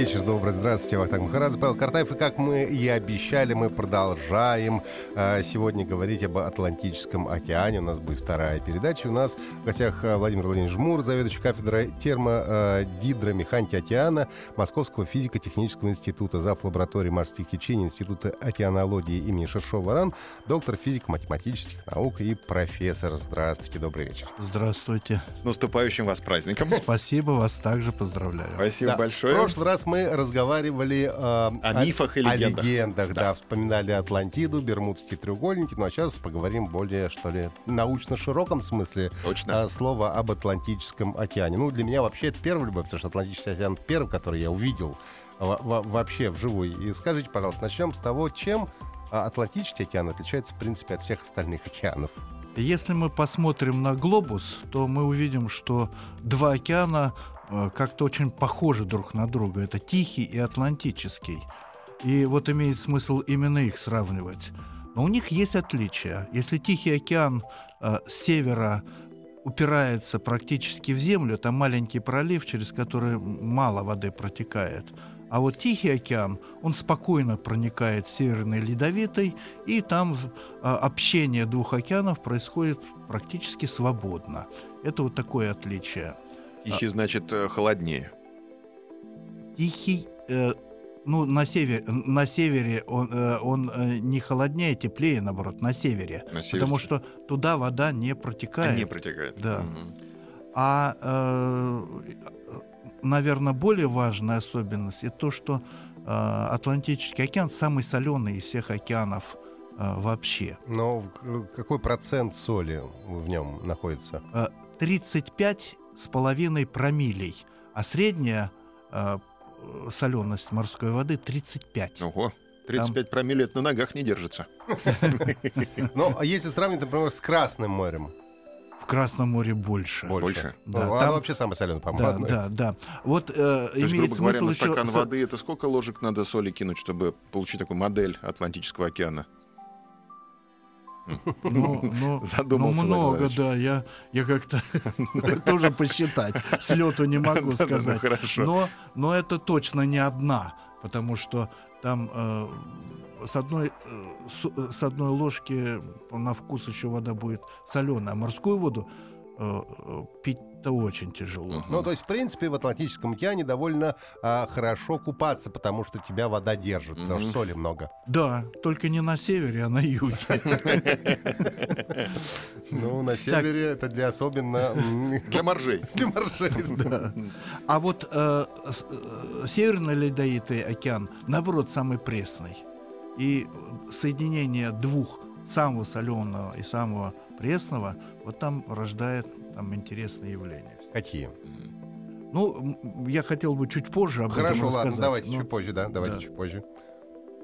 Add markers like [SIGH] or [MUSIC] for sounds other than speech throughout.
Вечер добрый, здравствуйте, Вахтанг Махарадзе, Павел Картаев. И как мы и обещали, мы продолжаем э, сегодня говорить об Атлантическом океане. У нас будет вторая передача. У нас в гостях э, Владимир Владимирович Жмур, заведующий кафедрой термогидромеханики океана Московского физико-технического института, зав. лаборатории морских течений Института океанологии имени Шершова-Ран, доктор физико-математических наук и профессор. Здравствуйте, добрый вечер. Здравствуйте. С наступающим вас праздником. Спасибо, вас также поздравляю. Спасибо Да. большое. В прошлый раз мы разговаривали э, О мифах и о легендах. легендах, да. Да. вспоминали Атлантиду, Бермудские треугольники. Ну а сейчас поговорим более, что ли, научно-широком смысле Точно. а, слова об Атлантическом океане. Ну, для меня вообще это первый любовь, потому что Атлантический океан первый, который я увидел во- во- вообще вживую. И скажите, пожалуйста, начнем с того, чем а, Атлантический океан отличается, в принципе, от всех остальных океанов. Если мы посмотрим на глобус, то мы увидим, что два океана э, как-то очень похожи друг на друга. Это Тихий и Атлантический. И вот имеет смысл именно их сравнивать. Но у них есть отличия. Если Тихий океан э, с севера упирается практически в землю, это маленький пролив, через который мало воды протекает. А вот Тихий океан, он спокойно проникает в Северный Ледовитый, и там а, общение двух океанов происходит практически свободно. Это вот такое отличие. Тихий, значит, э, холоднее. Тихий, э, ну, на севере, на севере он, э, он э, не холоднее, теплее, наоборот, на севере. На севере. Потому что туда вода не А, протекает. не протекает. Да. Мгм. А, наверное, более важная особенность это то, что э, Атлантический океан самый соленый из всех океанов э, вообще. Но к- какой процент соли в нем находится? Э, 35 с половиной промилей, а средняя э, соленость морской воды 35. Ого. 35 промилле это на ногах не держится. [LAUGHS] Ну, а если сравнить, например, с Красным морем? В Красном море больше. Больше. Да, Ну, там- Оно вообще самое соленое, по-моему. Да, да, да. Вот э, То есть, имеет грубо говоря, смысл на еще... стакан со- воды это сколько ложек надо соли кинуть, чтобы получить такую модель Атлантического океана? Ну, [LAUGHS] ну, Задумался ну, много, да. Я, я как-то [LAUGHS] [LAUGHS] тоже посчитать. С лету не могу сказать. хорошо. Но, но это точно не одна, потому что там э, с, одной, э, с, одной ложки на вкус еще вода будет соленая. А морскую воду э, э, пить-то очень тяжело. Ну, то есть, в принципе, в Атлантическом океане довольно а, хорошо купаться, потому что тебя вода держит, потому что соли много. Да, только не на севере, а на юге. [LAUGHS] Ну, на севере это для особенно... Для моржей. [LAUGHS] Для моржей, [LAUGHS] да. А вот э, э, Северный Ледовитый океан, наоборот, самый пресный. И соединение двух, самого соленого и самого пресного, вот там рождает там, интересные явления. Какие? Ну, я хотел бы чуть позже об этом Хорошо, рассказать. ладно, давайте Ну, чуть позже, да, давайте да. чуть позже.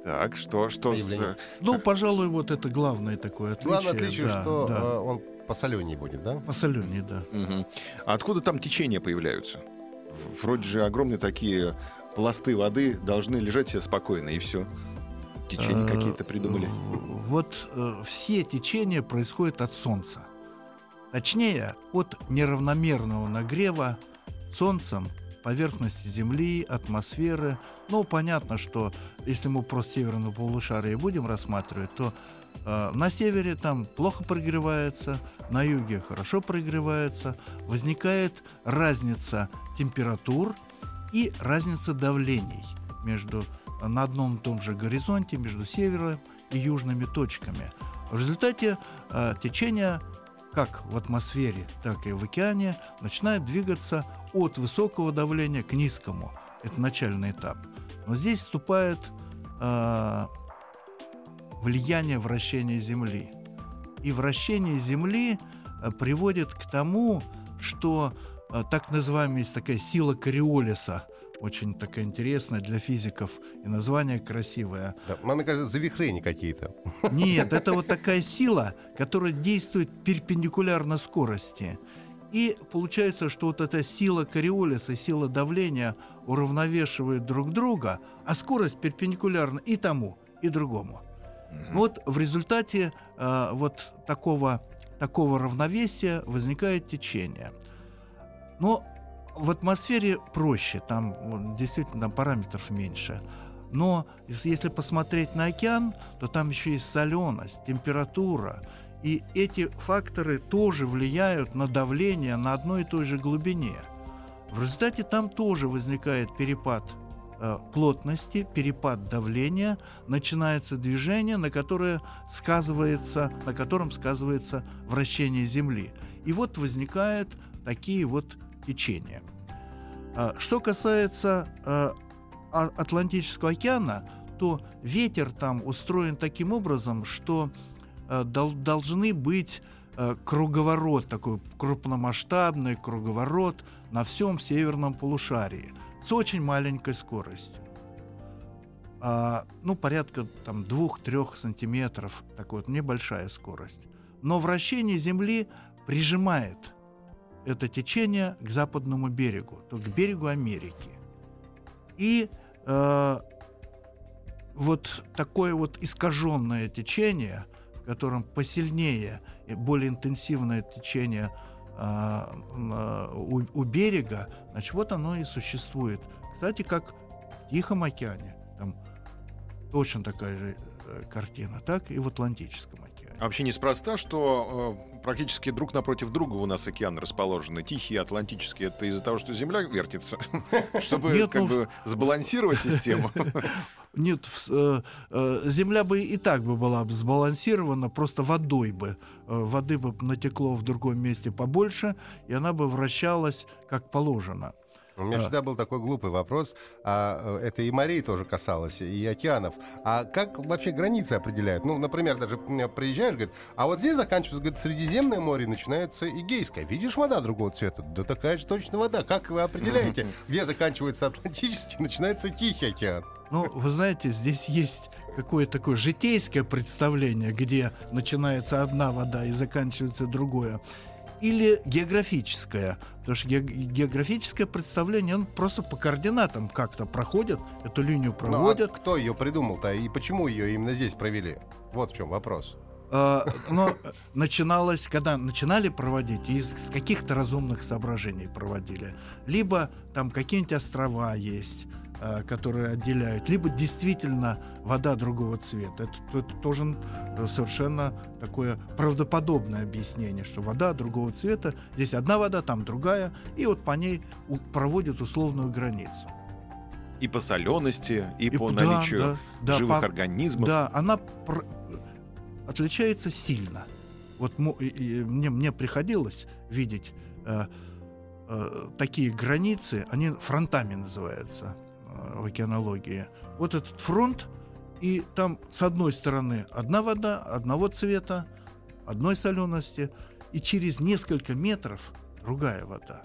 Так, что, что с- Появление. Ну, пожалуй, вот это главное такое отличие. Главное отличие, да, что да. а, он посоленнее будет, да? Посоленее, да. Мгм. А откуда там течения появляются? Вроде же огромные такие пласты воды должны лежать себе спокойно, и все. Течения Э, какие-то придумали. Вот э, все течения происходят от Солнца. Точнее, от неравномерного нагрева Солнцем поверхности Земли, атмосферы. Ну, понятно, что если мы просто северного полушария будем рассматривать, то э, на севере там плохо прогревается, на юге хорошо прогревается, возникает разница температур и разница давлений между э, на одном и том же горизонте между севером и южными точками. В результате э, течение как в атмосфере, так и в океане начинает двигаться от высокого давления к низкому. Это начальный этап. Но здесь вступает э, влияние вращения Земли. И вращение Земли э, приводит к тому, что э, так называемая есть такая сила Кориолиса, очень такая интересная для физиков, и название красивое. Да, мне кажется, завихрения какие-то. Нет, это вот [LAUGHS] такая сила, которая действует перпендикулярно скорости. И получается, что вот эта сила Кориолиса, сила давления уравновешивают друг друга, а скорость перпендикулярна и тому, и другому. Вот в результате э, вот такого, такого равновесия возникает течение. Но в атмосфере проще, там действительно там параметров меньше. Но если посмотреть на океан, то там еще есть соленость, температура. И эти факторы тоже влияют на давление на одной и той же глубине. В результате там тоже возникает перепад э, плотности, перепад давления, начинается движение, на которое сказывается, на котором сказывается вращение Земли. И вот возникают такие вот течения. А, что касается э, Атлантического океана, то ветер там устроен таким образом, что дол должны быть круговорот, такой крупномасштабный круговорот на всем северном полушарии с очень маленькой скоростью. А, ну, порядка там 2-3 сантиметров, такой вот небольшая скорость. Но вращение Земли прижимает это течение к западному берегу, то к берегу Америки. И э, вот такое вот искаженное течение, в котором посильнее и более интенсивное течение э, э, у, у берега, значит, вот оно и существует. Кстати, как в Тихом океане, там точно такая же э, картина, так и в Атлантическом океане. А вообще неспроста, что э, практически друг напротив друга у нас океаны расположены. Тихий Атлантический. Это из-за того, что Земля вертится. [LAUGHS] Чтобы как ну, бы сбалансировать систему. [LAUGHS] Нет, э, э, Земля бы и так бы была сбалансирована, просто водой бы. Э, воды бы натекло в другом месте побольше, и она бы вращалась как положено. У меня всегда был такой глупый вопрос, а это и морей тоже касалось, и океанов. А как вообще границы определяют? Ну, например, даже приезжаешь, говорит, а вот здесь заканчивается, говорит, Средиземное море, начинается Игейское. Видишь, вода другого цвета? Да такая же точно вода. Как вы определяете, [LAUGHS] где заканчивается Атлантический, начинается Тихий океан? Ну, вы знаете, здесь есть какое-то такое житейское представление, где начинается одна вода и заканчивается другое или географическое. Потому что географическое представление, он просто по координатам как-то проходит, эту линию проводят. Ну, а кто ее придумал-то и почему ее именно здесь провели? Вот в чем вопрос. А, но начиналось, когда начинали проводить, из каких-то разумных соображений проводили. Либо там какие-нибудь острова есть, которые отделяют, либо действительно вода другого цвета. Это, это тоже э, совершенно такое правдоподобное объяснение, что вода другого цвета, здесь одна вода, там другая, и вот по ней проводят условную границу. И по солености, и, и по да, наличию да, живых по, организмов. Да, она пр- отличается сильно. Вот мне, мне приходилось видеть э, э, такие границы, они фронтами называются в океанологии. Вот этот фронт, и там с одной стороны одна вода, одного цвета, одной солености, и через несколько метров другая вода.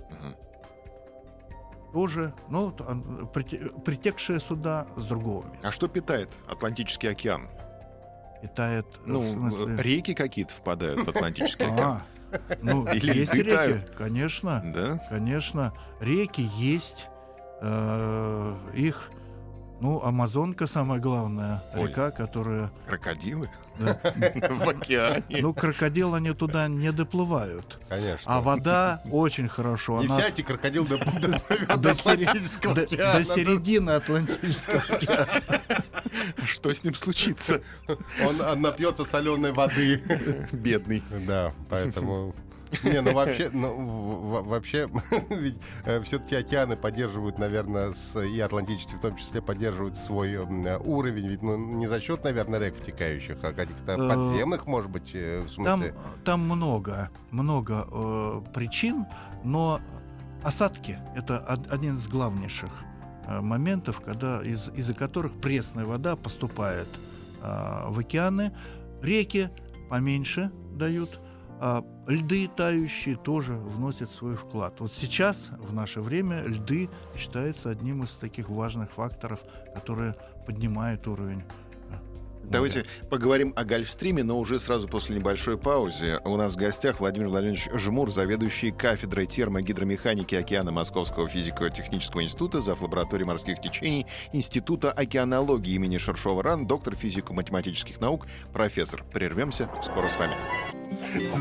Тоже, ну, притекшая сюда с другого места. А что питает Атлантический океан? Питает, ну, смысле... реки какие-то впадают в Атлантический [LAUGHS] а, океан. Ну, [LAUGHS] Или есть реки, конечно. Да? Конечно. Реки есть. Э, их ну, Амазонка самая главная Ой. река, которая... Крокодилы? [LAUGHS] В океане. Ну, крокодилы, они туда не доплывают. Конечно. А вода очень хорошо. Не всякий крокодил доплывет до Атлантического океана. До середины Атлантического океана. Что с ним случится? Он напьется соленой воды. [LAUGHS] Бедный. Да, поэтому... Не, ну [LAUGHS] вообще, ну, вообще, [LAUGHS] ведь э, все-таки океаны поддерживают, наверное, с, и Атлантический в том числе поддерживают свой э, уровень, ведь ну, не за счет, наверное, рек втекающих, а каких-то э, подземных, может быть, в смысле. Там, там много, много э, причин, но осадки это один из главнейших моментов, когда из, из-за которых пресная вода поступает э, в океаны, реки поменьше дают а, льды тающие тоже вносят свой вклад. Вот сейчас, в наше время, льды считаются одним из таких важных факторов, которые поднимают уровень Давайте поговорим о гольфстриме, но уже сразу после небольшой паузы. У нас в гостях Владимир Владимирович Жмур, заведующий кафедрой термогидромеханики океана Московского физико-технического института, зав. лаборатории морских течений Института океанологии имени Шершова-Ран, доктор физико-математических наук, профессор. Прервемся, скоро с вами.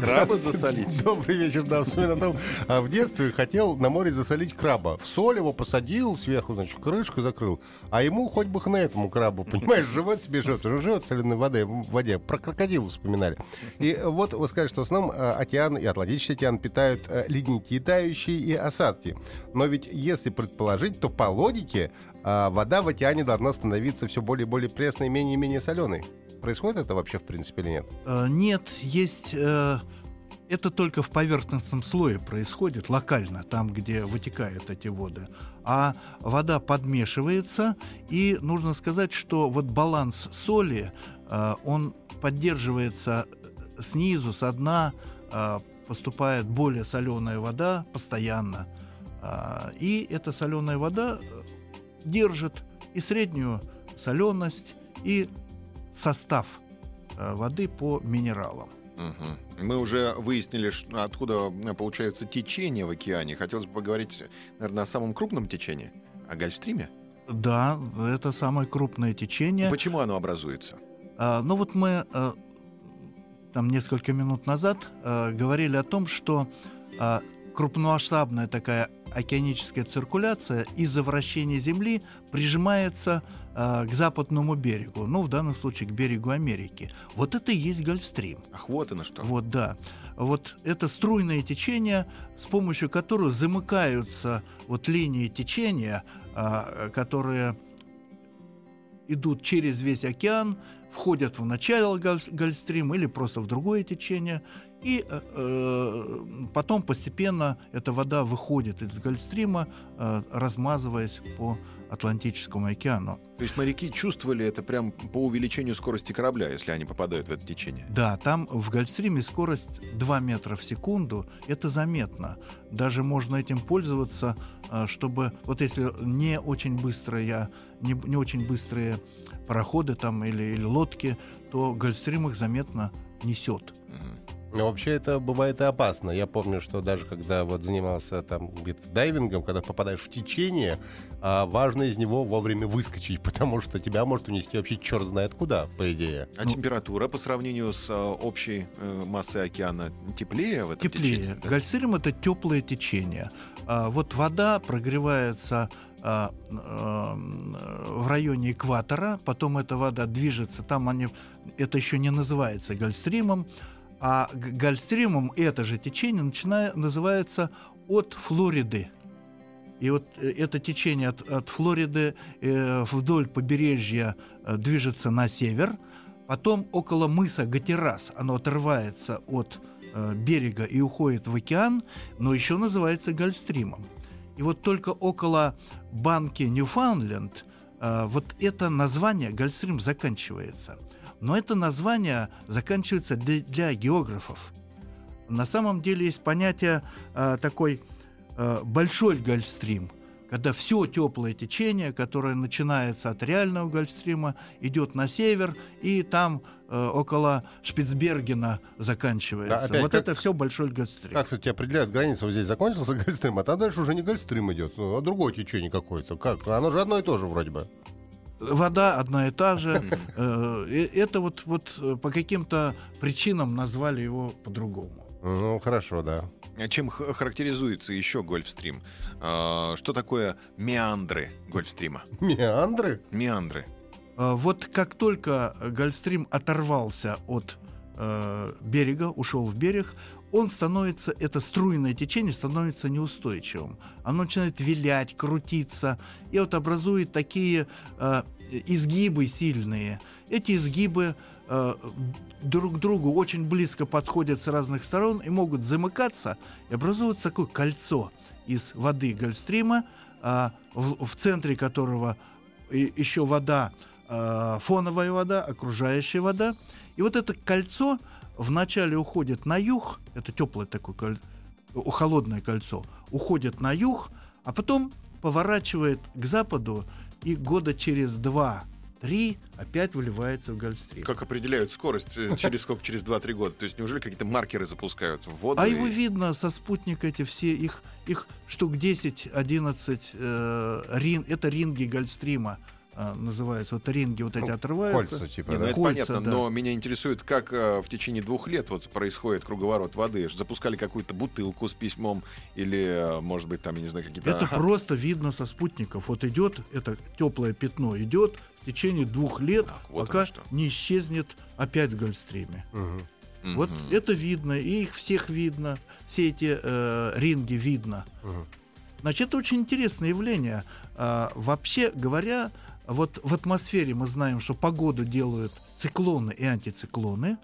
Краба засолить. Добрый вечер, да, вспоминаю о том, а в детстве хотел на море засолить краба. В соль его посадил, сверху, значит, крышку закрыл, а ему хоть бы на этому крабу, понимаешь, живет себе живет, уже живет в соленой воде, в воде. Про крокодила вспоминали. И вот вы скажете, что в основном э, океан и Атлантический океан питают э, ледники тающие и осадки. Но ведь если предположить, то по логике э, вода в океане должна становиться все более и более пресной, менее и менее соленой. Происходит это вообще в принципе или нет? Нет, есть это только в поверхностном слое происходит локально, там, где вытекают эти воды. А вода подмешивается, и нужно сказать, что вот баланс соли, э, он поддерживается снизу, со дна, э, поступает более соленая вода постоянно. Э, и эта соленая вода держит и среднюю соленость, и состав воды по минералам. Угу. Мы уже выяснили, откуда э, получается течение в океане. Хотелось бы поговорить, наверное, о самом крупном течении, о Гольфстриме. Да, это самое крупное течение. Почему оно образуется? А, ну вот мы а, там несколько минут назад а, говорили о том, что а, крупномасштабная такая океаническая циркуляция из-за вращения Земли прижимается э, к западному берегу, ну, в данном случае к берегу Америки. Вот это и есть Гольфстрим. Ах, вот оно что. Вот, да. Вот это струйное течение, с помощью которого замыкаются вот линии течения, э, которые идут через весь океан, входят в начало Гольфстрима или просто в другое течение, и э, э, потом постепенно эта вода выходит из Гольфстрима, э, размазываясь по Атлантическому океану. То есть моряки чувствовали это прям по увеличению скорости корабля, если они попадают в это течение? Да, там в Гольфстриме скорость 2 метра в секунду. Это заметно. Даже можно этим пользоваться, э, чтобы... Вот если не очень быстрые, не, не очень быстрые пароходы там или, или лодки, то Гольфстрим их заметно несет. Угу. Но вообще это бывает и опасно. Я помню, что даже когда вот занимался там где-то дайвингом, когда попадаешь в течение, а, важно из него вовремя выскочить, [LAUGHS] потому что тебя может унести вообще черт знает куда, по идее. А ну, температура по сравнению с а, общей э, массой океана теплее в этом теплее. течении? Да? Гольфстрим — это теплое течение. А, вот вода прогревается в районе экватора, потом эта вода движется, там они, это еще не называется гольфстримом, а Гольфстримом это же течение начинает, называется от Флориды. И вот э, это течение от, от Флориды э, вдоль побережья э, движется на север, потом около мыса Гатерас оно отрывается от э, берега и уходит в океан, но еще называется Гольфстримом. И вот только около банки Ньюфаундленд э, вот это название Гольфстрим заканчивается – но это название заканчивается для, для географов. На самом деле есть понятие э, такой э, большой гольфстрим, когда все теплое течение, которое начинается от реального гольфстрима, идет на север и там э, около Шпицбергена заканчивается. Да, вот как, это все большой гольфстрим. Как все определяют границу? Вот здесь закончился гольфстрим, а там дальше уже не гольфстрим идет, а другое течение какое-то. Как? Оно же одно и то же вроде бы вода одна и та же. Э, это вот, вот э, по каким-то причинам назвали его по-другому. Ну, хорошо, да. А чем характеризуется еще Гольфстрим? А, что такое меандры Гольфстрима? Меандры? Меандры. А, вот как только Гольфстрим оторвался от э, берега, ушел в берег, он становится, это струйное течение становится неустойчивым. Оно начинает вилять, крутиться, и вот образует такие э, изгибы сильные. Эти изгибы э, друг к другу очень близко подходят с разных сторон и могут замыкаться, и образуется такое кольцо из воды Гольфстрима, э, в, в центре которого еще вода, э, фоновая вода, окружающая вода. И вот это кольцо вначале уходит на юг, это теплое такое коль- э, холодное кольцо, уходит на юг, а потом поворачивает к западу и года через два три опять выливается в Гольфстрим. Как определяют скорость? э, Через сколько? Через 2-3 года? То есть неужели какие-то маркеры запускают в воду? А его видно со спутника эти все, их, их штук 10-11 э, рин, это ринги Гольфстрима э, называются. Вот ринги вот эти Ну, отрываются. Кольца, типа, Не, ну да? это Кольца, понятно, да. но меня интересует, как э, в течение двух лет вот происходит круговорот воды. Запускали какую-то бутылку с письмом или, э, может быть, там, я не знаю, какие-то... Это Ага. просто видно со спутников. Вот идет, это теплое пятно идет в течение двух лет, Так, вот пока не исчезнет опять в Гольфстриме. Мгм. Вот это видно, и их всех видно, все эти э, ринги видно. Мгм. Значит, это очень интересное явление. А, вообще говоря, вот в атмосфере мы знаем, что погоду делают циклоны и антициклоны.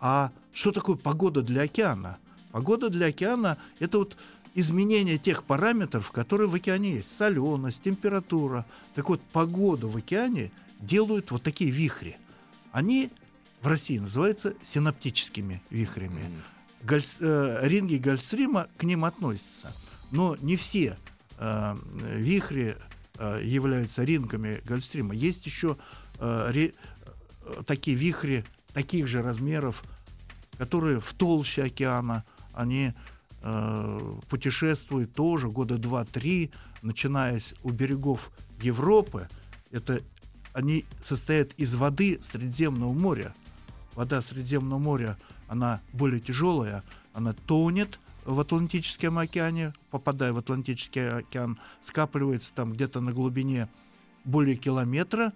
А что такое погода для океана? Погода для океана — это вот изменение тех параметров, которые в океане есть. Соленость, температура. Так вот, погоду в океане делают вот такие вихри. Они в России называются синаптическими вихрями. Гольф- э, ринги Гольфстрима к ним относятся. Но не все э, вихри являются рингами Гольфстрима. Есть еще э, ре- э, такие вихри таких же размеров, которые в толще океана, они э, путешествуют тоже года два-три, начиная с- у берегов Европы. Это они состоят из воды Средиземного моря. Вода Средиземного моря, она более тяжелая, она тонет в Атлантическом океане, попадая в Атлантический океан, скапливается там где-то на глубине более километра,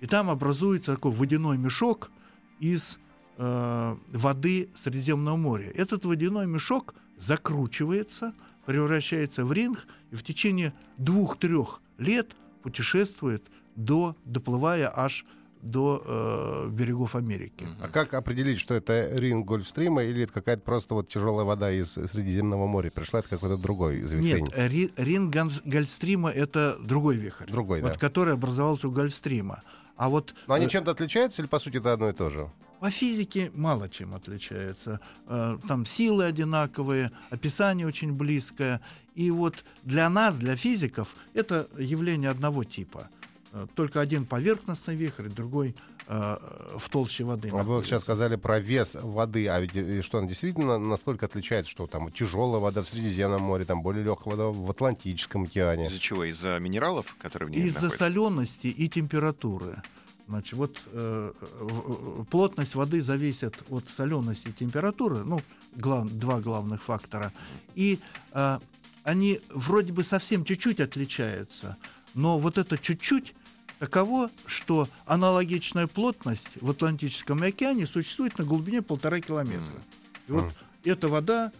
и там образуется такой водяной мешок из э, воды Средиземного моря. Этот водяной мешок закручивается, превращается в ринг, и в течение двух-трех лет путешествует до, доплывая аж до э, берегов Америки. А как определить, что это ринг Гольфстрима или это какая-то просто вот тяжелая вода из Средиземного моря пришла, это какой-то другой из вихрей? Нет, ри- ринг Ганс- Гольфстрима это другой вихрь, Другой, вот, да. который образовался у Гольфстрима. А вот Но они э, чем-то отличаются или, по сути, это одно и то же? По физике мало чем отличаются. Э, Там силы одинаковые, описание очень близкое. И вот для нас, для физиков, это явление одного типа. Э, Только один поверхностный вихрь, другой э, в толще воды. А вы сейчас сказали про вес воды, а ведь э, что, он действительно настолько отличается, что там тяжелая вода в Средиземном море, там более легкая вода в Атлантическом океане? Из-за чего? Из-за минералов, которые в ней Из-за солености и температуры. Значит, вот э, плотность воды зависит от солености и температуры, ну, глав- два главных фактора. И э, они вроде бы совсем чуть-чуть отличаются, но вот это чуть-чуть таково, что аналогичная плотность в Атлантическом океане существует на глубине полтора километра. И вот эта вода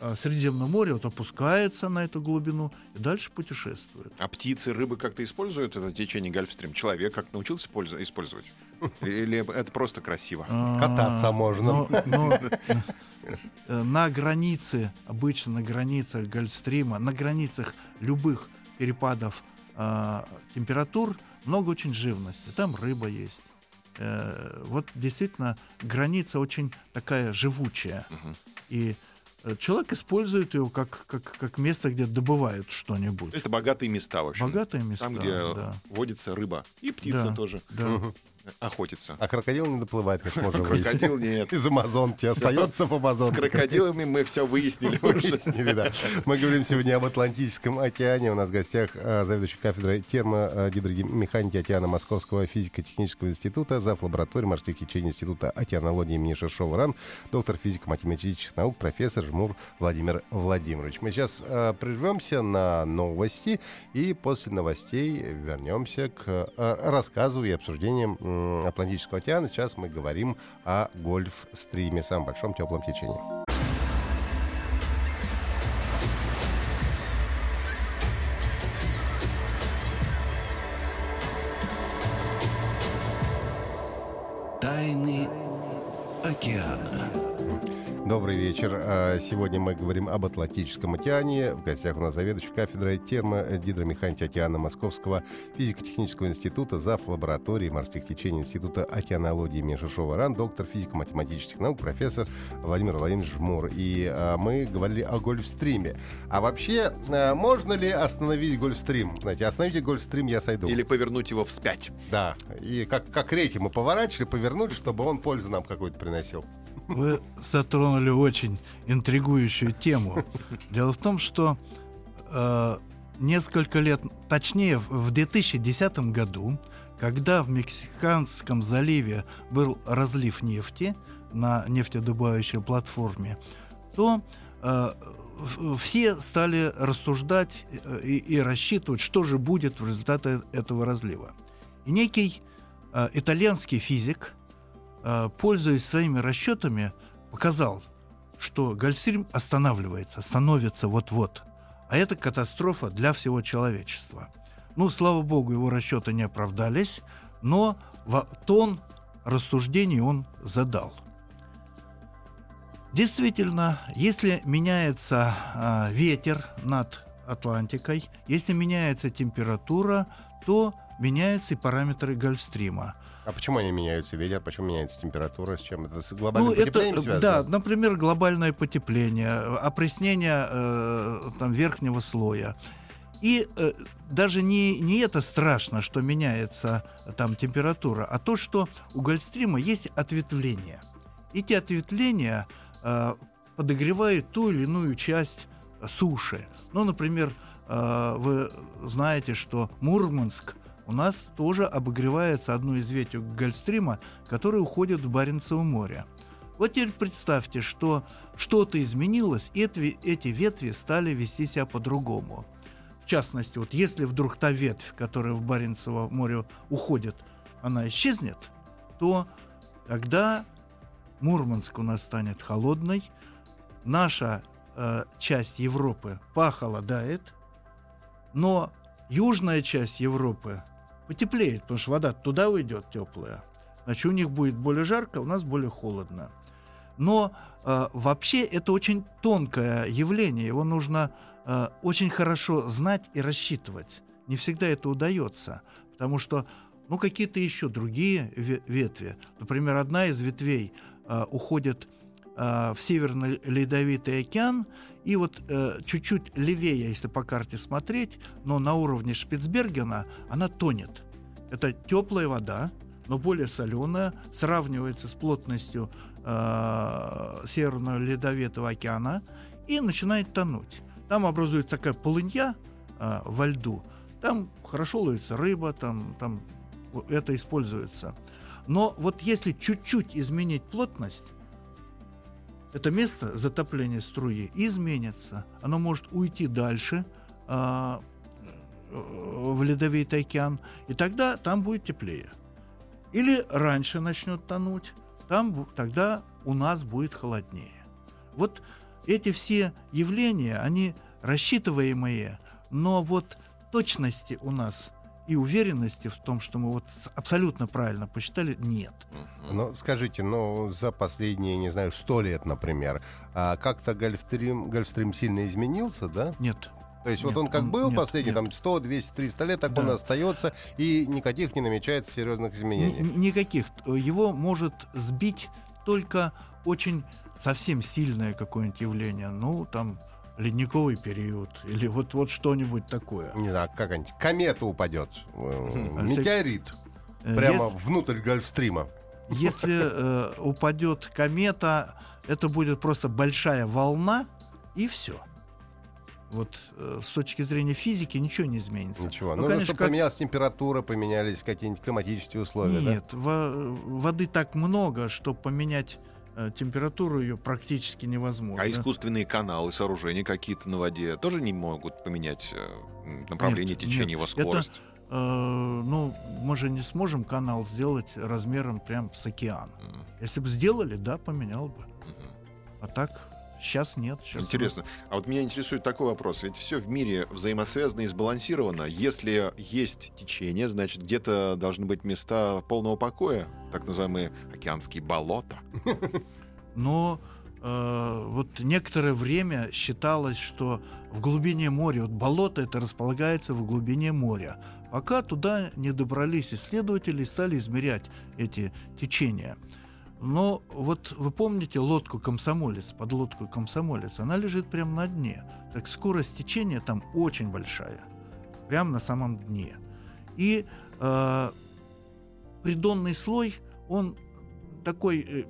э, Средиземного моря вот опускается на эту глубину и дальше путешествует. А птицы, рыбы как-то используют это течение Гольфстрим? Человек как научился пользу- использовать? Или это просто красиво? Кататься А, можно. но- но, э, [LAUGHS] на границе, обычно на границах Гольфстрима, на границах любых перепадов а, температур много очень живности. Там рыба есть. Э, вот действительно граница очень такая живучая. Мгм. И э, человек использует ее как, как, как место, где добывают что-нибудь. Это богатые места, в общем. Богатые места. Там, где да. водится рыба. И птица Да, тоже да. [LAUGHS] Охотится. А крокодил не доплывает, как можно [LAUGHS] выяснить. Крокодил нет. Из Амазонки остается в С Амазонке. крокодилами мы все выяснили уже. Да. Мы говорим сегодня об Атлантическом океане. У нас в гостях а, заведующий кафедрой термогидромеханики океана Московского физико-технического института, зав. лаборатории морских течений Института океанологии имени Шершова РАН, доктор физико-математических наук, профессор Жмур Владимир Владимирович. Мы сейчас а, прервемся на новости и после новостей вернемся к рассказу и обсуждениям Атлантического океана. Сейчас мы говорим о гольф-стриме, самом большом теплом течении. Тайны океана. Добрый вечер. А, Сегодня мы говорим об Атлантическом океане. В гостях у нас заведующий кафедрой термогидромеханики океана Московского физико-технического института, зав. лаборатории морских течений Института океанологии имени Шишова РАН, доктор физико-математических наук, профессор Владимир Владимирович Жмур. И а, мы говорили о Гольфстриме. А вообще, а, можно ли остановить Гольфстрим? Знаете, остановите Гольфстрим, я сойду. Или повернуть его вспять. Да. И как, как реки мы поворачивали, повернули, чтобы он пользу нам какую-то приносил. Вы затронули очень интригующую тему. Дело в том, что э, несколько лет, точнее, в 2010 году, когда в Мексиканском заливе был разлив нефти на нефтедобывающей платформе, то э, все стали рассуждать э, и, и рассчитывать, что же будет в результате этого разлива. И некий э, итальянский физик, пользуясь своими расчетами, показал, что Гольфстрим останавливается, становится вот-вот. А это катастрофа для всего человечества. Ну, слава богу, его расчеты не оправдались, но тон рассуждений он задал. Действительно, если меняется а, ветер над Атлантикой, если меняется температура, то меняются и параметры Гольфстрима. А почему они меняются? Ветер, почему меняется температура? С чем это? С глобальным Ну, это, потеплением э, связано? да, например, глобальное потепление, э, опреснение э, там, верхнего слоя. И э, даже не, не это страшно, что меняется там температура, а то, что у Гольфстрима есть ответвления. Эти ответвления э, подогревают ту или иную часть суши. Ну, например, э, вы знаете, что Мурманск у нас тоже обогревается одной из веток Гольфстрима, которая уходит в Баренцево море. Вот теперь представьте, что что-то изменилось, и эти, эти ветви стали вести себя по-другому. В частности, вот если вдруг та ветвь, которая в Баренцево море уходит, она исчезнет, то тогда Мурманск у нас станет холодной, наша э, часть Европы похолодает, но южная часть Европы потеплеет, потому что вода туда уйдет теплая. Значит, у них будет более жарко, у нас более холодно. Но э, вообще это очень тонкое явление, его нужно э, очень хорошо знать и рассчитывать. Не всегда это удается, потому что ну, какие-то еще другие ве- ветви. Например, одна из ветвей э, уходит в Северный Ледовитый океан, и вот э, чуть-чуть левее, если по карте смотреть, но на уровне Шпицбергена она тонет. Это теплая вода, но более соленая, сравнивается с плотностью э, Северного Ледовитого океана и начинает тонуть. Там образуется такая полынья э, во льду, там хорошо ловится рыба, там, там это используется. Но вот если чуть-чуть изменить плотность, это место затопления струи изменится. Оно может уйти дальше а, в ледовитый океан, и тогда там будет теплее. Или раньше начнет тонуть, там тогда у нас будет холоднее. Вот эти все явления, они рассчитываемые, но вот точности у нас и уверенности в том, что мы вот абсолютно правильно посчитали, нет. Ну, скажите, ну, за последние, не знаю, сто лет, например, а как-то Гольфстрим, Гольфстрим сильно изменился, да? Нет. То есть Нет, вот он как он- был нет, последние нет. там 100, 200, 300 лет, так Да. он остается, и никаких не намечается серьезных Ни- изменений. ни- никаких. Его может сбить только очень совсем сильное какое-нибудь явление. Ну, там, ледниковый период или вот, вот что-нибудь такое. Не знаю, как-нибудь комета упадет, э, А метеорит, Э, прямо ес- внутрь Гольфстрима. Если э, упадет комета, это будет просто большая волна, и все. Вот э, с точки зрения физики ничего не изменится. Ничего. Ну, Ну, конечно, чтобы как- поменялась температура, поменялись какие-нибудь климатические условия, да? Нет, во- воды так много, что поменять температуру ее практически невозможно. А искусственные каналы, сооружения какие-то на воде тоже не могут поменять э, направление Нет, течения, нет. его Это- скорость? Э, ну, мы же не сможем канал сделать размером прям с океан. М, Если бы сделали, да, поменял бы. мгм. А так сейчас нет. Сейчас Интересно. А вот меня интересует такой вопрос. Ведь все в мире взаимосвязано и сбалансировано. Если есть течение, значит, где-то должны быть места полного покоя, так называемые океанские болота. Но э, вот некоторое время считалось, что в глубине моря, вот болото это располагается в глубине моря, пока туда не добрались исследователи и стали измерять эти течения. Но вот вы помните лодку «Комсомолец», под лодку «Комсомолец», она лежит прямо на дне. Так скорость течения там очень большая, прямо на самом дне. И э, придонный слой, он такой э,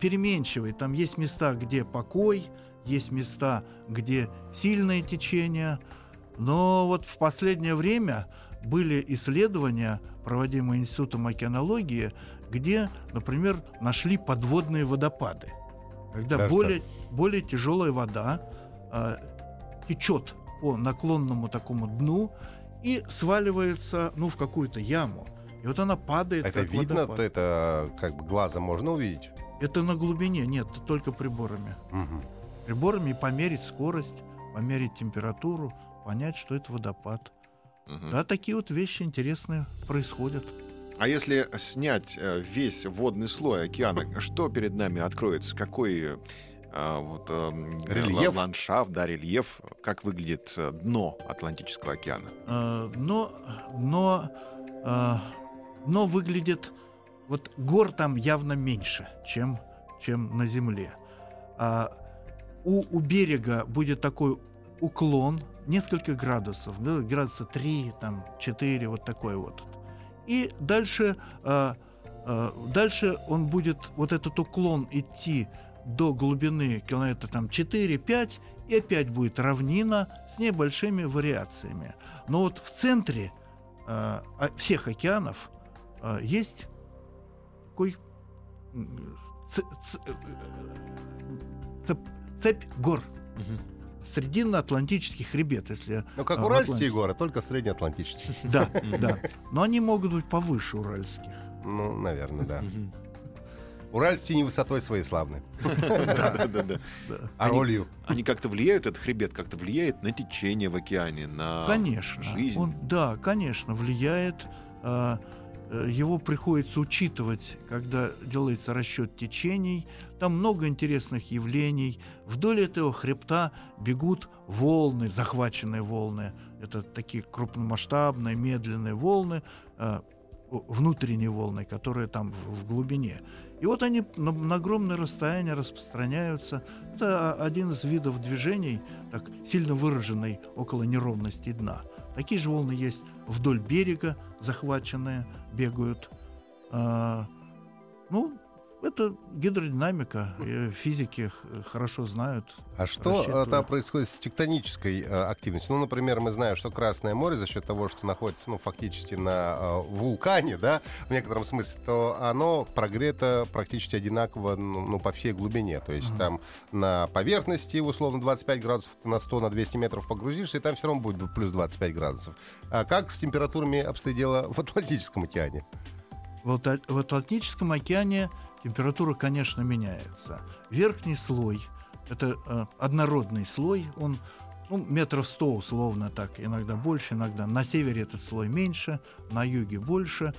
переменчивый. Там есть места, где покой, есть места, где сильное течение. Но вот в последнее время были исследования, проводимые Институтом океанологии, где, например, нашли подводные водопады. Когда Да, более, более тяжелая вода э, течет по наклонному такому дну и сваливается ну, в какую-то яму. И вот она падает. Это как видно, водопад. то это как бы глазом можно увидеть. Это на глубине, нет, только приборами. Мгм. Приборами померить скорость, померить температуру, понять, что это водопад. Мгм. Да, такие вот вещи интересные происходят. А если снять э, весь водный слой океана, что перед нами откроется? Какой э, вот, эм, Рельеф? ла- ландшафт, да, рельеф, как выглядит э, дно Атлантического океана? Э, но, но, э, но выглядит вот гор там явно меньше, чем, чем на Земле. А у, у берега будет такой уклон, несколько градусов, градуса 3, там, 4, вот такой вот. И дальше, э, э, дальше он будет, вот этот уклон идти до глубины километра там 4-5, и опять будет равнина с небольшими вариациями. Но вот в центре э, всех океанов э, есть такой э, цеп- цепь гор. Срединно-Атлантический хребет, если... Ну, как в Уральские горы, только среднеатлантические. [LAUGHS] Да, [LAUGHS] да. Но они могут быть повыше уральских. Ну, наверное, да. Уральские не высотой своей славны, [LAUGHS] Да, да, да. а ролью. Они как-то влияют, этот хребет как-то влияет на течение в океане, на Конечно. жизнь. Он, да, конечно, влияет. Э, Его приходится учитывать, когда делается расчет течений. Там много интересных явлений. Вдоль этого хребта бегут волны, захваченные волны. Это такие крупномасштабные, медленные волны, о- внутренние волны, которые там в, глубине. И вот они на, на огромное расстояние распространяются. Это один из видов движений, так сильно выраженной около неровности дна. Такие же волны есть вдоль берега, захваченные, бегают. А, ну, это гидродинамика. Физики хорошо знают. А что рассчитываю. там происходит с тектонической э, активностью? Ну, например, мы знаем, что Красное море за счет того, что находится, ну, фактически на э, вулкане, да, в некотором смысле, то оно прогрето практически одинаково, ну, ну, по всей глубине. То есть там на поверхности, условно, 25 градусов, ты на 100, на 200 метров погрузишься, и там все равно будет плюс 25 градусов. А как с температурами обстоит дело в Атлантическом океане? В Атлантическом океане температура, конечно, меняется. Верхний слой — это э, однородный слой, он ну, метров сто условно так, иногда больше, иногда. На севере этот слой меньше, на юге больше.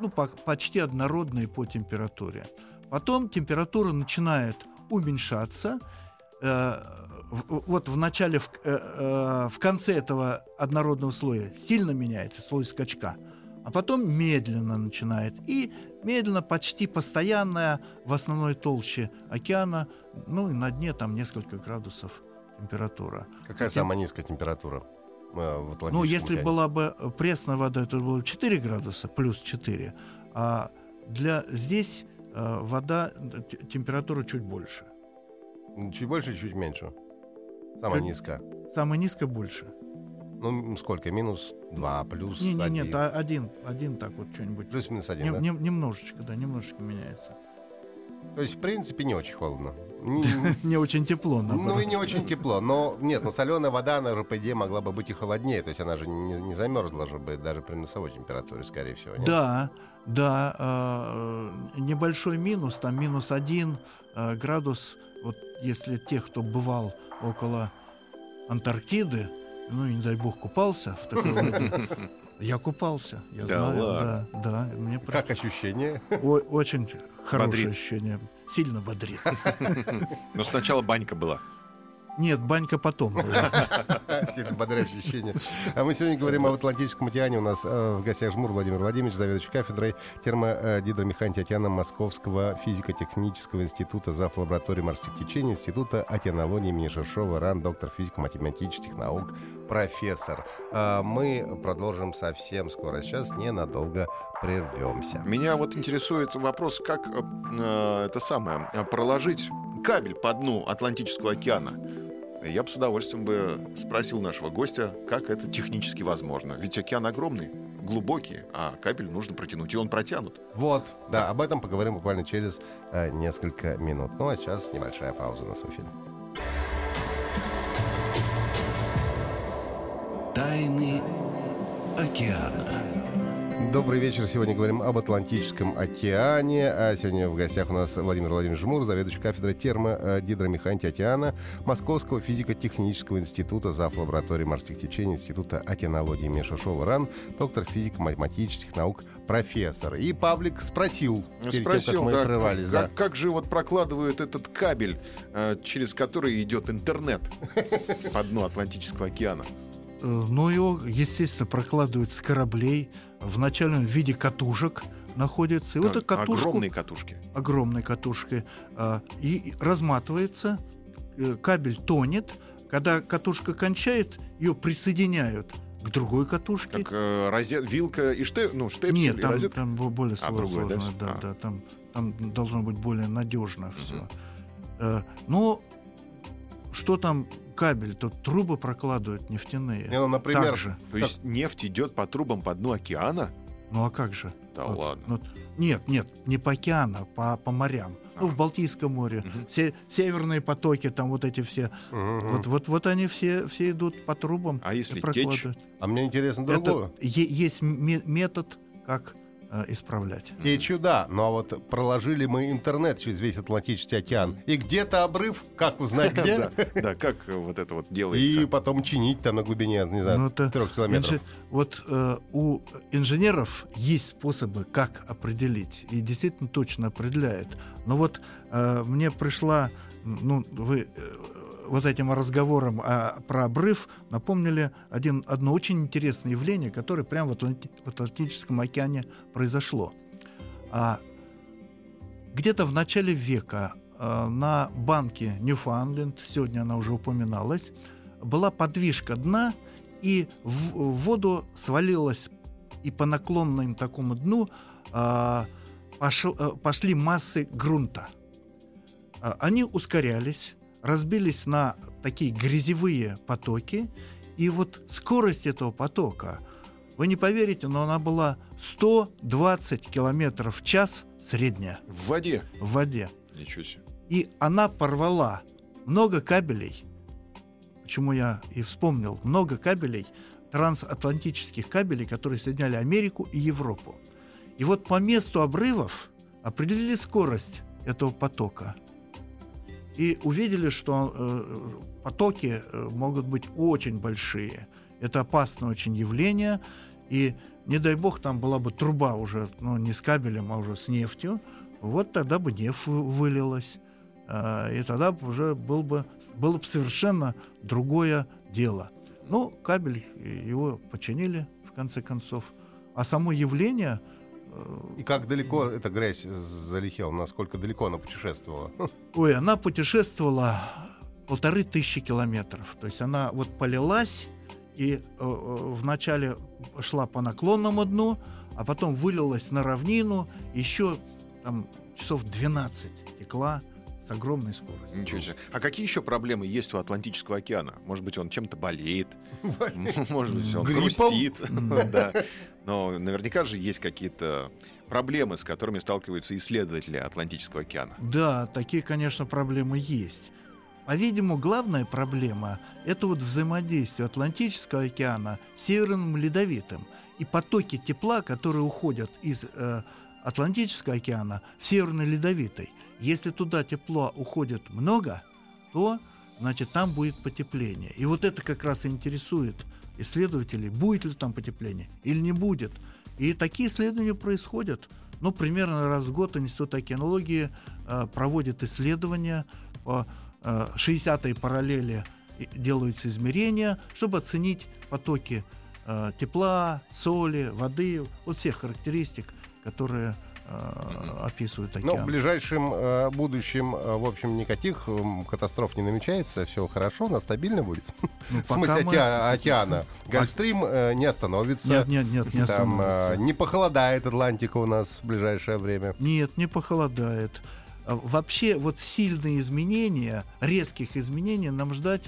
Ну, по- почти однородный по температуре. Потом температура начинает уменьшаться. Э, вот в начале, в, э, э, в конце этого однородного слоя сильно меняется слой скачка, а потом медленно начинает. И медленно, почти постоянная в основной толще океана, ну и на дне там несколько градусов температура. Какая Тем- самая низкая температура э, в Атлантическом Ну, если океане? была бы э, пресная вода, то было бы 4 градуса, плюс 4. А для здесь э, вода, э, температура чуть больше. Чуть больше, чуть меньше? Самая Чуть- низкая. Самая низкая больше. Ну, сколько? Минус 2, плюс Не, не, 1. нет, а один, один так вот что-нибудь. Плюс-минус 1, Нем- да? нем- немножечко, да, немножечко меняется. То есть, в принципе, не очень холодно. [LAUGHS] Не очень тепло, Ну наоборот. и не очень тепло. Но нет, ну соленая вода, по идее, могла бы быть и холоднее. То есть она же не, не замерзла же бы даже при носовой температуре, скорее всего. нет? Да, да, э, небольшой минус, там минус один э, градус. Вот если тех, кто бывал около Антарктиды, ну не дай бог купался в такой воде. [LAUGHS] Я купался, я Да знаю, ладно? да, да, мне Как ощущение? о- очень хорошее Бодрит. ощущение. Сильно бодрит. [LAUGHS] Но сначала банька была. Нет, банька потом. Сильно бодрящее ощущение. А мы сегодня говорим об Атлантическом океане. У нас э, в гостях Жмур Владимир Владимирович, заведующий кафедрой термодидромеханики океана Московского физико-технического института, зав. лаборатории морских течений, Института океанологии имени Шершова, РАН, доктор физико-математических наук, профессор. А Мы продолжим совсем скоро. Сейчас ненадолго прервемся. Меня вот интересует вопрос, как э, э, это самое, проложить кабель по дну Атлантического океана. Я бы с удовольствием бы спросил нашего гостя, как это технически возможно. Ведь океан огромный, глубокий, а кабель нужно протянуть, и он протянут. Вот, да, об этом поговорим буквально через э, несколько минут. Ну а сейчас небольшая пауза у нас в эфире. Тайны океана. Добрый вечер. Сегодня говорим об Атлантическом океане. А сегодня в гостях у нас Владимир Владимирович Жмур, заведующий кафедрой термодидромеханики океана Московского физико-технического института, зав. лаборатории морских течений Института океанологии имени Шишова РАН, доктор физико-математических наук, профессор. И Павлик спросил, перед тем, как мы да, прервались, как, да. как же вот прокладывают этот кабель, э, через который идет интернет по дну Атлантического океана? Э, Но его, естественно, прокладывают с кораблей. В начальном виде катушек находится. И вот эту катушку, Огромные катушки. огромной катушкой, а, и разматывается, э, кабель тонет. Когда катушка кончает, ее присоединяют к другой катушке. Как э, розе- вилка и штеп, ну, штепсель Нет, и там, розетка. там бо- более А, да, сложно, всё? да, А. да, там, там должно быть более надежно все. Мгм. но что там кабель? Тут трубы прокладывают нефтяные. Не, ну, например, Так же. То есть нефть идет по трубам по дну океана? Ну а как же? Да Вот, ладно. ну, нет, нет, не по океану, по, по морям. Ну, А. в Балтийском море. Мгм. Се- северные потоки, там вот эти все. Мгм. Вот, вот, вот они все, все идут по трубам. А и если течь? прокладывают. А мне интересно другое. Это е- есть ме- метод, как исправлять. Течью, да, но а вот проложили мы интернет через весь Атлантический океан. И где-то обрыв, как узнать где? Да, да, как э, вот это вот И делается? потом чинить там на глубине, не знаю, Ну, это трех километров. Вот э, у инженеров есть способы, как определить, и действительно точно определяет. Но вот э, мне пришла, ну, вы э, вот этим разговором о- про обрыв напомнили один, одно очень интересное явление, которое прямо в, Атланти- в Атлантическом океане произошло. А, где-то в начале века э, на банке Ньюфаундленд, сегодня она уже упоминалась, была подвижка дна, и в, в воду свалилась и по наклонному такому дну а, пошел- э, пошли массы грунта. А, Они ускорялись, разбились на такие грязевые потоки, и вот скорость этого потока, вы не поверите, но она была 120 километров в час средняя В воде. в воде. Ничего себе. И она порвала много кабелей. Почему я и вспомнил. Много кабелей, трансатлантических кабелей, которые соединяли Америку и Европу. И вот по месту обрывов определили скорость этого потока. И увидели, что э, потоки э, могут быть очень большие. Это опасное очень явление. И не дай бог, там была бы труба уже, ну, не с кабелем, а уже с нефтью. Вот тогда бы нефть вы- вылилась. А, И тогда уже был бы, было бы совершенно другое дело. Ну, кабель, э, его починили, в конце концов. А само явление, э, И как далеко эта грязь залетела, насколько далеко она путешествовала? ой, она путешествовала полторы тысячи километров. То есть она вот полилась и э, э, вначале шла по наклонному дну, а потом вылилась на равнину, еще там часов 12 текла с огромной скоростью. Ничего себе. А какие еще проблемы есть у Атлантического океана? Может быть, он чем-то болеет? [LAUGHS] Может быть, он грустит? [LAUGHS] Но наверняка же есть какие-то проблемы, с которыми сталкиваются исследователи Атлантического океана. Да, такие, конечно, проблемы есть. По-видимому, главная проблема – это вот взаимодействие Атлантического океана с Северным Ледовитым и потоки тепла, которые уходят из э, Атлантического океана в Северный Ледовитый. Если туда тепло уходит много, то, значит, там будет потепление. И вот это как раз интересует исследователей, будет ли там потепление или не будет. И такие исследования происходят. Ну, примерно раз в год Институт океанологии э, проводит исследования по э, 60-й параллели делаются измерения, чтобы оценить потоки э, тепла, соли, воды, вот всех характеристик, которые описывают океан. Но в ближайшем э, будущем, э, в общем, никаких э, катастроф не намечается, все хорошо, она стабильно будет. [LAUGHS] Ну, в смысле мы- океа- океана. [LAUGHS] Гольфстрим э, не остановится. Нет, нет, нет, не Там э, остановится. не похолодает Атлантика у нас в ближайшее время. Нет, не похолодает. А Вообще, вот сильные изменения, резких изменений нам ждать,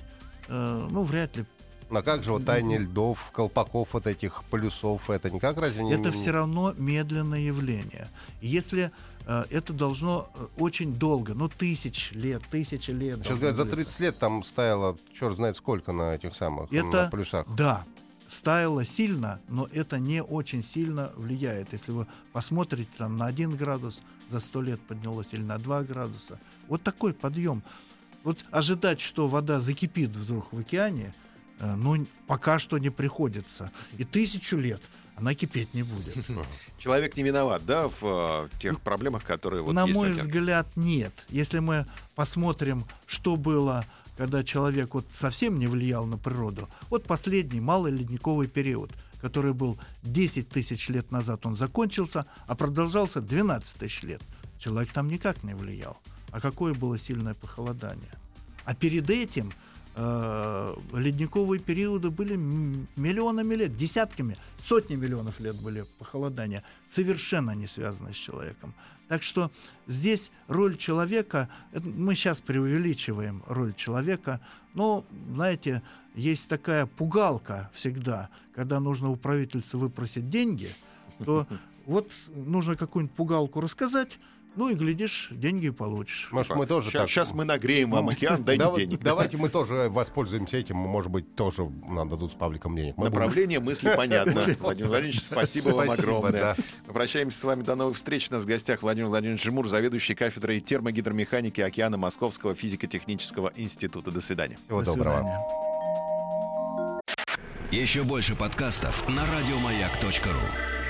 э, ну, вряд ли. Но как же вот таяние льдов, колпаков вот этих полюсов, это никак разве не... Это все равно медленное явление. Если э, это должно э, очень долго, ну, тысяч лет, тысячи лет. Сейчас говорят, за длиться. 30 лет там стояло черт знает сколько на этих самых на Это полюсах. Да, стаяло сильно, но это не очень сильно влияет. Если вы посмотрите там на 1 градус за 100 лет поднялось или на 2 градуса. Вот такой подъем. Вот ожидать, что вода закипит вдруг в океане, э, ну, н- пока что не приходится. И тысячу лет она кипеть не будет. Человек не виноват, да, в э, тех проблемах, которые вот На есть мой океана? взгляд, нет. Если мы посмотрим, что было, когда человек вот совсем не влиял на природу, вот последний малый ледниковый период, который был 10 тысяч лет назад, он закончился, а продолжался 12 тысяч лет. Человек там никак не влиял. А какое было сильное похолодание? А перед этим ледниковые периоды были миллионами лет, десятками, сотни миллионов лет были похолодания, совершенно не связанные с человеком. Так что здесь роль человека, это мы сейчас преувеличиваем роль человека, но, знаете, есть такая пугалка всегда, когда нужно у правительства выпросить деньги, то [LAUGHS] вот нужно какую-нибудь пугалку рассказать, ну и, глядишь, деньги получишь. Может, мы тоже так... Сейчас мы нагреем вам океан, дайте Дав- денег. Давайте мы [LAUGHS] тоже воспользуемся этим. Может быть, тоже нам дадут с Павликом денег. Мы будем- Направление мысли [LAUGHS] понятно. Владимир Владимирович, спасибо вам огромное. Мы Прощаемся с вами. До новых встреч. У нас в гостях Владимир Владимирович Жмур, заведующий кафедрой термогидромеханики океана Московского физико-технического института. До свидания. Всего До доброго. свидания. Еще больше подкастов на радиомаяк.ру.